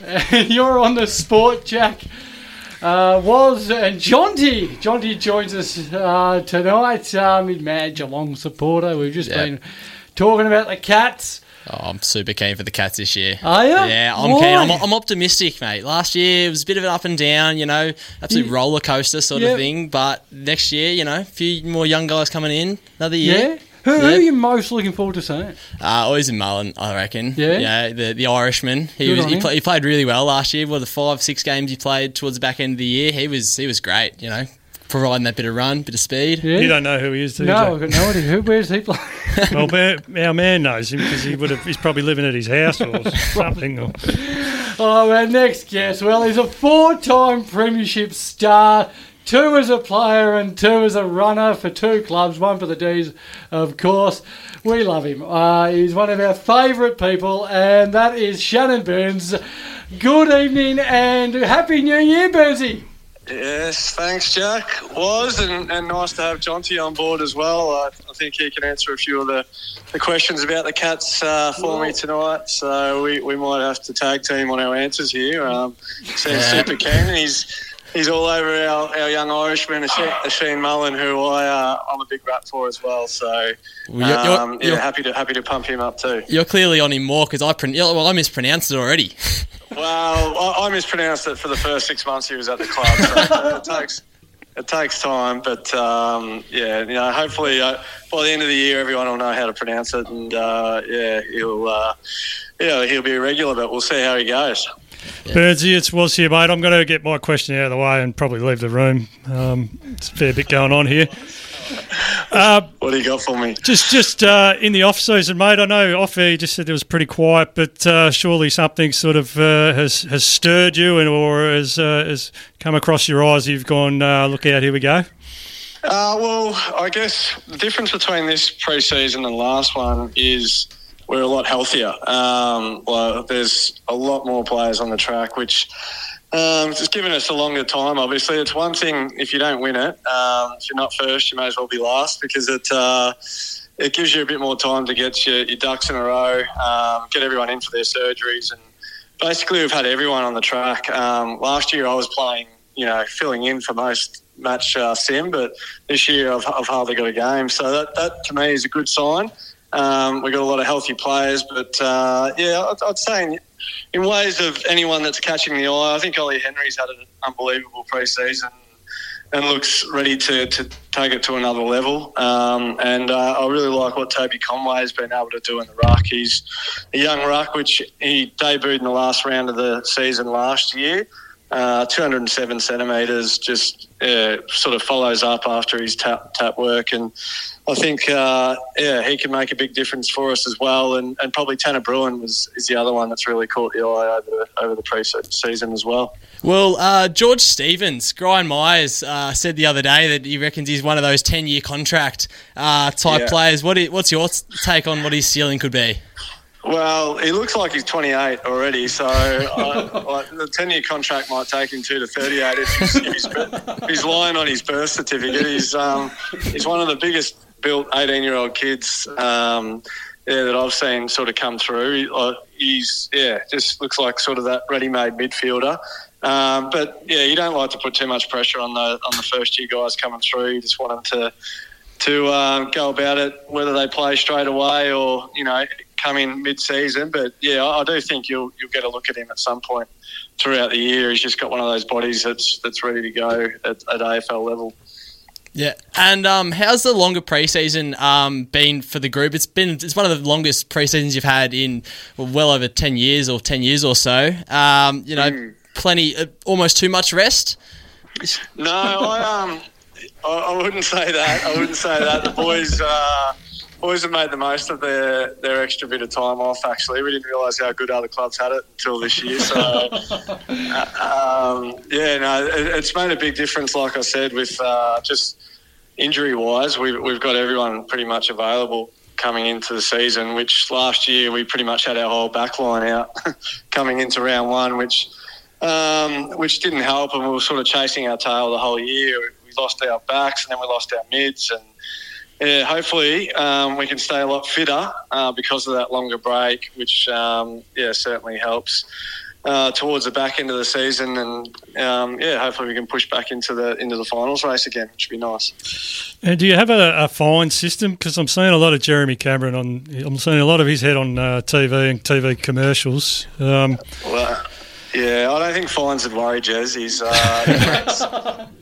You're on the sport, Jack. Uh, was and Jonty. Jonty joins us uh, tonight. Um, man, Geelong supporter. We've just Yep. been talking about the Cats. Oh, I'm super keen for the Cats this year. Are you? Yeah, I'm Why? keen. I'm, I'm optimistic, mate. Last year it was a bit of an up and down, you know, absolute Yeah. roller coaster sort Yeah. of thing. But next year, you know, a few more young guys coming in. Another year. Yeah. Who, who are you most looking forward to seeing? Uh, always in Mullin, I reckon. Yeah? yeah. The the Irishman. He Good was he, play, he played really well last year. Well, the five six games he played towards the back end of the year, he was he was great. You know, providing that bit of run, bit of speed. Yeah. You don't know who he is, do you? no, Jack? I've got no idea. Who? Where's he playing? Well, man, our man knows him because he would have. He's probably living at his house or something. Or, Oh, our next guest. Well, he's a four-time premiership star. Two as a player and two as a runner for two clubs, one for the D's, of course. We love him. Uh, he's one of our favourite people, and that is Shannon Byrnes. Good evening and Happy New Year, Burnsy. Yes, thanks, Jack. Was and, and nice to have Jonty on board as well. I, I think he can answer a few of the, the questions about the Cats uh, for me tonight. So we, we might have to tag team on our answers here. Um, Sam's Yeah. super keen. He's he's all over our, our young Irishman, Oisin Oisin Mullin, who I uh, I'm a big rat for as well. So Well, you're- you're- um, yeah, you're- happy to happy to pump him up too. You're clearly on him more because I pron- well I mispronounced it already. Well, I, I mispronounced it for the first six months he was at the club. So it takes it takes time, but um, yeah, you know, hopefully uh, by the end of the year, everyone will know how to pronounce it, and uh, yeah, he'll uh, yeah he'll be a regular. But we'll see how he goes. Burnsy, it's was here, mate. I'm going to get my question out of the way and probably leave the room. Um, it's a fair bit going on here. Uh, What do you got for me? just, just uh, in the off season, mate. I know off air you just said it was pretty quiet, but uh, surely something sort of uh, has has stirred you, and or has uh, has come across your eyes. You've gone, uh, look out, here we go. Uh, well, I guess the difference between this pre-season and the last one is we're a lot healthier. Um, well, there's a lot more players on the track, which um, it's given us a longer time. Obviously, it's one thing if you don't win it. Um, if you're not first, you may as well be last because it uh, it gives you a bit more time to get your, your ducks in a row, um, get everyone in for their surgeries, and basically we've had everyone on the track. Um, last year, I was playing, you know, filling in for most match uh, sim, but this year I've, I've hardly got a game. So that, that to me is a good sign. Um, we've got a lot of healthy players, but uh, yeah, I'd, I'd say in, in ways of anyone that's catching the eye, I think Ollie Henry's had an unbelievable pre-season and looks ready to, to take it to another level. Um, and uh, I really like what Toby Conway has been able to do in the ruck. He's a young ruck, which he debuted in the last round of the season last year. Uh, 207 centimetres, just uh, sort of follows up after his tap, tap work. And I think, uh, yeah, he can make a big difference for us as well. And, and probably Tanner Bruhn was, is the other one that's really caught the eye over the, over the pre-season as well. Well, uh, George Stevens, Brian Myers uh, said the other day that he reckons he's one of those ten-year contract uh, type Yeah. players. What what's your take on what his ceiling could be? Well, he looks like he's 28 already, so uh, like the 10 year contract might take him two to 38 if he's, if he's, if he's lying on his birth certificate. He's, um, he's one of the biggest built 18 year old kids um, yeah, that I've seen sort of come through. He, uh, he's, yeah, just looks like sort of that ready made midfielder. Um, but yeah, you don't like to put too much pressure on the on the first year guys coming through. You just want them to to um, go about it, whether they play straight away or you know come in mid-season. But yeah, I I do think you'll you'll get a look at him at some point throughout the year. He's just got one of those bodies that's that's ready to go at, at AFL level. Yeah, and um, how's the longer preseason um, been for the group? It's been it's one of the longest preseasons you've had in well, well over ten years or ten years or so. Um, you know, plenty, uh, almost too much rest. No, I um, I, I wouldn't say that. I wouldn't say that. The boys, uh, boys have made the most of their, their extra bit of time off. Actually, we didn't realise how good other clubs had it until this year. So, um, yeah, no, it, it's made a big difference. Like I said, with uh, just injury wise, we've we've got everyone pretty much available coming into the season. Which last year we pretty much had our whole back line out coming into round one, which um, which didn't help, and we were sort of chasing our tail the whole year. We lost our backs, and then we lost our mids, and yeah, hopefully um, we can stay a lot fitter uh, because of that longer break, which um, yeah certainly helps. uh, towards the back end of the season, and um, yeah, hopefully we can push back into the into the finals race again, which would be nice. And do you have a, a fine system? Because I'm seeing a lot of Jeremy Cameron on. I'm seeing a lot of his head on uh, TV and TV commercials. Um, well, yeah, I don't think fines would worry Jez. He's uh,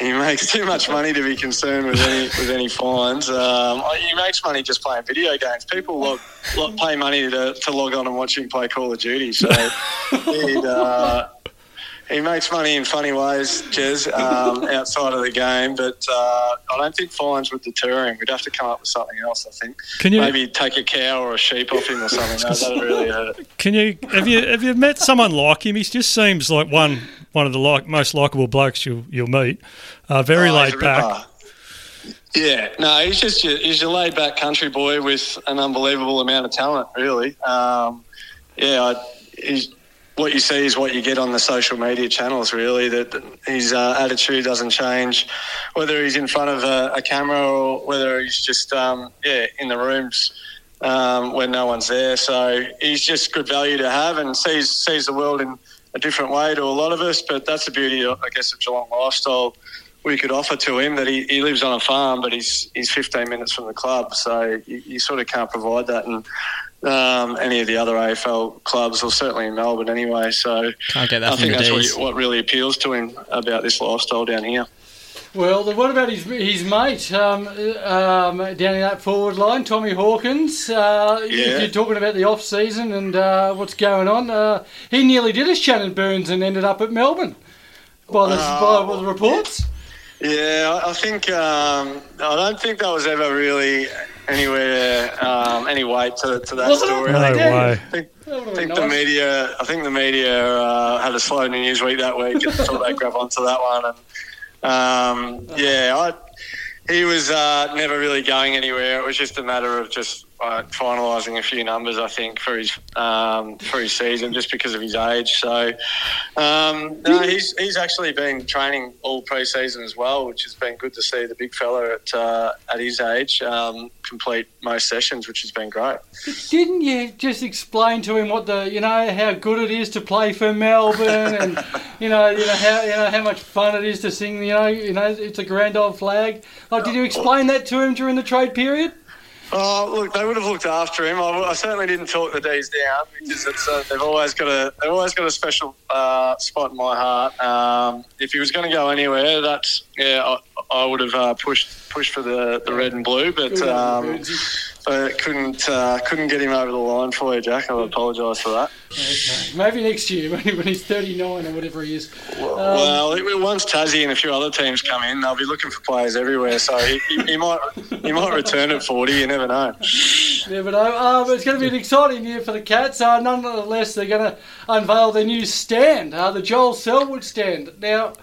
he makes too much money to be concerned with any with any fines. Um, he makes money just playing video games. People log, log, pay money to, to log on and watch him play Call of Duty. So he'd, uh, he makes money in funny ways, Jez, um, outside of the game. But uh, I don't think fines would deter him. We'd have to come up with something else. I think. Can you maybe take a cow or a sheep off him or something? That really hurt. Can you have you have you met someone like him? He just seems like one one of the like, most likable blokes you'll you'll meet. Uh, very Oh, laid back. ripper. Yeah, no, he's just your, he's your laid back country boy with an unbelievable amount of talent. Really, um, yeah. I, what you see is what you get on the social media channels. Really, that that his uh, attitude doesn't change, whether he's in front of a, a camera or whether he's just um, yeah in the rooms um, when no one's there. So he's just good value to have and sees sees the world in a different way to a lot of us. But that's the beauty, I guess, of Geelong lifestyle we could offer to him that he, he lives on a farm, but he's he's 15 minutes from the club, so you, you sort of can't provide that in um, any of the other AFL clubs, or certainly in Melbourne anyway. So Can't get that I think that's what, what really appeals to him about this lifestyle down here. Well, then what about his his mate um, um, down in that forward line, Tommy Hawkins? Uh, Yeah. If you're talking about the off season and uh, what's going on, uh, he nearly did a Shannon Byrnes and ended up at Melbourne. By the, Uh, by the reports. Yeah, I I think um, I don't think that was ever really anywhere um, any weight to, to that Wasn't it? story. No I think, way. I think, I been think the nice. media. I think the media uh, had a slow news week that week and thought they'd grab onto that one. And um, yeah, I, he was uh, never really going anywhere. It was just a matter of just finalising a few numbers, I think, for his um, for his season, just because of his age. So um, no, he's he's actually been training all pre-season as well, which has been good to see the big fella at uh, at his age um, complete most sessions, which has been great. Didn't you just explain to him what the you know how good it is to play for Melbourne and you know you know how you know how much fun it is to sing you know you know it's a grand old flag. Like, did you explain that to him during the trade period? Oh, look, they would have looked after him. I, I certainly didn't talk the D's down because it's, uh, they've always got a they've always got a special uh, spot in my heart. Um, if he was going to go anywhere, that's yeah, I, I would have uh, pushed pushed for the, the red and blue, but um, but couldn't uh, couldn't get him over the line for you, Jack. I apologise for that. Okay. Maybe next year when, when he's 39 or whatever he is. well, it- once Tassie and a few other teams come in, they'll be looking for players everywhere. So he, he, he might he might return at forty. You never know. But uh, um, it's going to be an exciting year for the Cats. Uh, nonetheless, they're going to unveil their new stand, uh, the Joel Selwood stand. Now,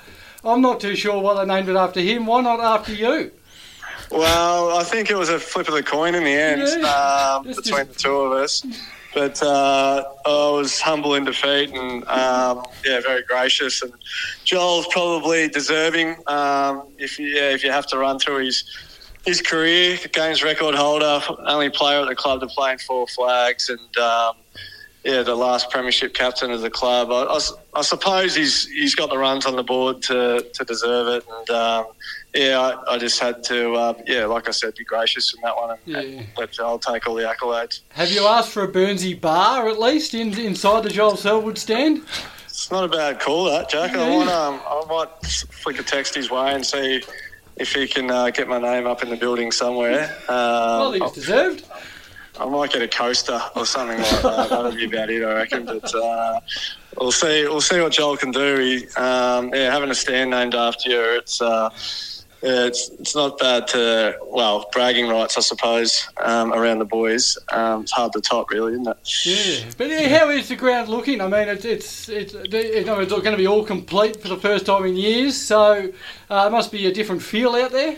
I'm not too sure why they named it after him. Why not after you? Well, I think it was a flip of the coin in the end um, between the two of us. But uh, I was humble in defeat and um, yeah, very gracious. And Joel's probably deserving. Um, if you yeah, if you have to run through his his career, games record holder, only player at the club to play in four flags, and um, yeah, the last premiership captain of the club. I suppose he's he's got the runs on the board to, to deserve it, and um, yeah, I, I just had to uh, yeah, like I said, be gracious in that one, and, Yeah. and let Joel take all the accolades. Have you asked for a Burnsy bar at least in, inside the Joel Selwood stand? It's not a bad call, that Jack. I Yeah. want um, I might flick a text his way and see if he can uh, get my name up in the building somewhere. Well, Um, he's deserved. I might get a coaster or something like that. That'll be about it, I reckon. But uh, we'll see. We'll see what Joel can do. He, um, yeah, having a stand named after you, it's uh, yeah, it's it's not bad to well bragging rights, I suppose, um, around the boys. Um, it's hard to top, really, isn't it? Yeah, but yeah, how is the ground looking? I mean, it's it's it's, it's going to be all complete for the first time in years, so uh, it must be a different feel out there.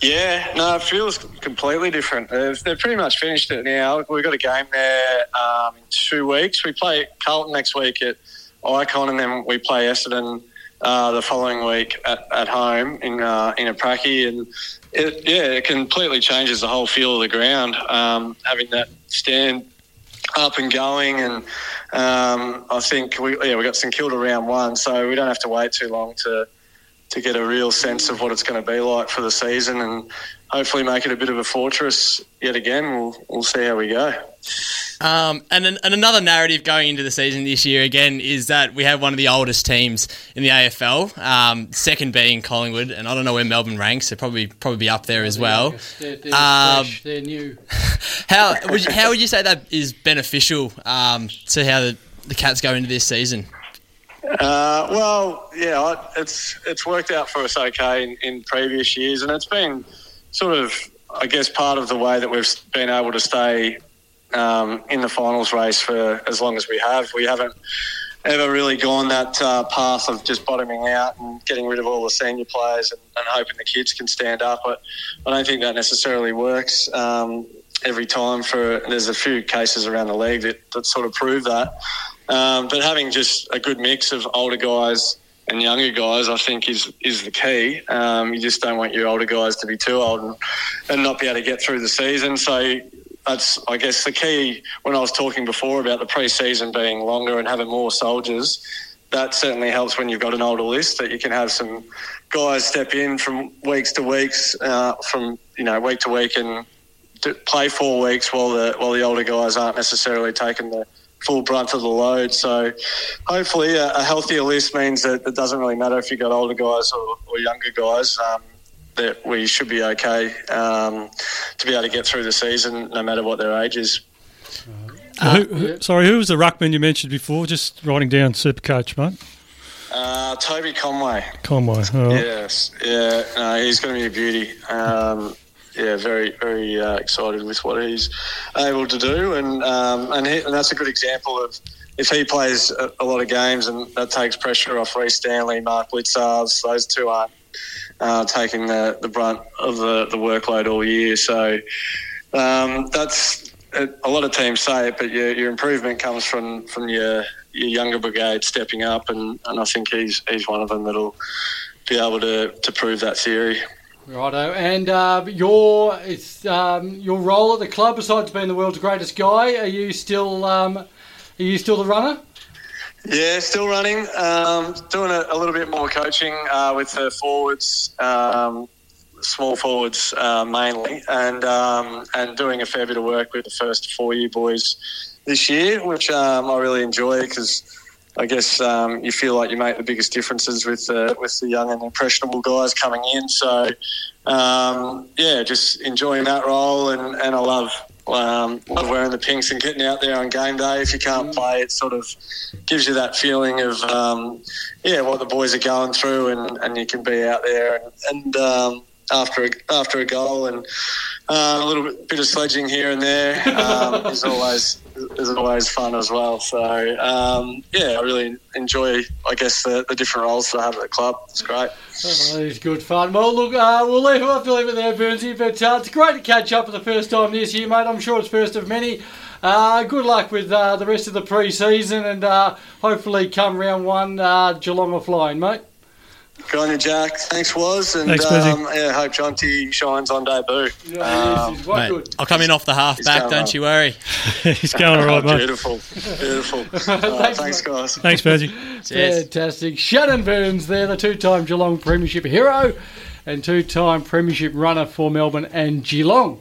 Yeah, no, it feels completely different. They've, they've pretty much finished it now. We've got a game there um, in two weeks. We play Carlton next week at Ikon, and then we play Essendon uh, the following week at, at home in uh, in Apraki. And it, yeah, it completely changes the whole feel of the ground. Um, having that stand up and going, and um, I think we yeah we got St Kilda round one, so we don't have to wait too long to to get a real sense of what it's going to be like for the season, and hopefully make it a bit of a fortress yet again. We'll we'll see how we go. Um, and, and another narrative going into the season this year again is that we have one of the oldest teams in the AFL, um, second being Collingwood, and I don't know where Melbourne ranks. They're probably probably be up there as well. They're, they're Um, fresh, they're new. How would you, how would you say that is beneficial um, to how the, the Cats go into this season? Uh, well, yeah, it's it's worked out for us okay in, in previous years, and it's been sort of, I guess, part of the way that we've been able to stay um, in the finals race for as long as we have. We haven't ever really gone that uh, path of just bottoming out and getting rid of all the senior players and, and hoping the kids can stand up. But I don't think that necessarily works um, every time. For there's a few cases around the league that, that sort of prove that. Um, but having just a good mix of older guys and younger guys, I think, is is the key. Um, you just don't want your older guys to be too old and, and not be able to get through the season. So that's, I guess, the key. When I was talking before about the pre-season being longer and having more soldiers, that certainly helps when you've got an older list that you can have some guys step in from weeks to weeks, uh, from you know week to week, and play four weeks while the while the older guys aren't necessarily taking the full brunt of the load. So hopefully a, a healthier list means that it doesn't really matter if you've got older guys or, or younger guys. Um, that we should be okay um, to be able to get through the season, no matter what their age is. who, who- sorry, who was the ruckman you mentioned before? Just writing down Supercoach, mate. Uh, Toby Conway, Conway. Right. yes, yeah, no, he's going to be a beauty. Um, yeah, very, very uh, excited with what he's able to do, and um, and, he, and that's a good example of if he plays a, a lot of games, and that takes pressure off Rhys Stanley, Mark Blicavs. Those two aren't uh, taking the, the brunt of the, the workload all year. So um, that's a lot of teams say it, but your, your improvement comes from from your your younger brigade stepping up, and, and I think he's he's one of them that'll be able to, to prove that theory. Righto, and uh, your it's um, your role at the club, besides being the world's greatest guy, are you still um, are you still the runner? Yeah, still running. Um, doing a, a little bit more coaching uh, with the forwards, um, small forwards uh, mainly, and um, and doing a fair bit of work with the first four year boys this year, which um, I really enjoy because I guess um, you feel like you make the biggest differences with the with the young and impressionable guys coming in. So um, yeah, just enjoying that role, and, and I love um, love wearing the pinks and getting out there on game day. If you can't play, it sort of gives you that feeling of um, yeah what the boys are going through, and, and you can be out there and, and um, after a, after a goal and uh, a little bit, bit of sledging here and there um, is always is always fun as well. So um, yeah, I really enjoy I guess the, the different roles that I have at the club. It's great. Oh, it's good fun. Well, look, uh, we'll leave, to leave it there, Burnsy. But uh, it's great to catch up for the first time this year, mate. I'm sure it's first of many. Uh, good luck with uh, the rest of the pre-season, and uh, hopefully, come round one, uh, Geelong are flying, mate. Good on you, Jack. Thanks, Was, and Thanks, um, yeah, hope Jonty shines on debut. Yeah, Um, yes, he's quite Mate, good. I'll come in off the half back, don't well. you worry. He's going all right, mate. Beautiful, beautiful. Uh, Thanks, thanks, guys. Thanks, Bezzy. Cheers. Fantastic. Shannon Byrnes there, the two-time Geelong Premiership hero and two-time Premiership runner for Melbourne and Geelong.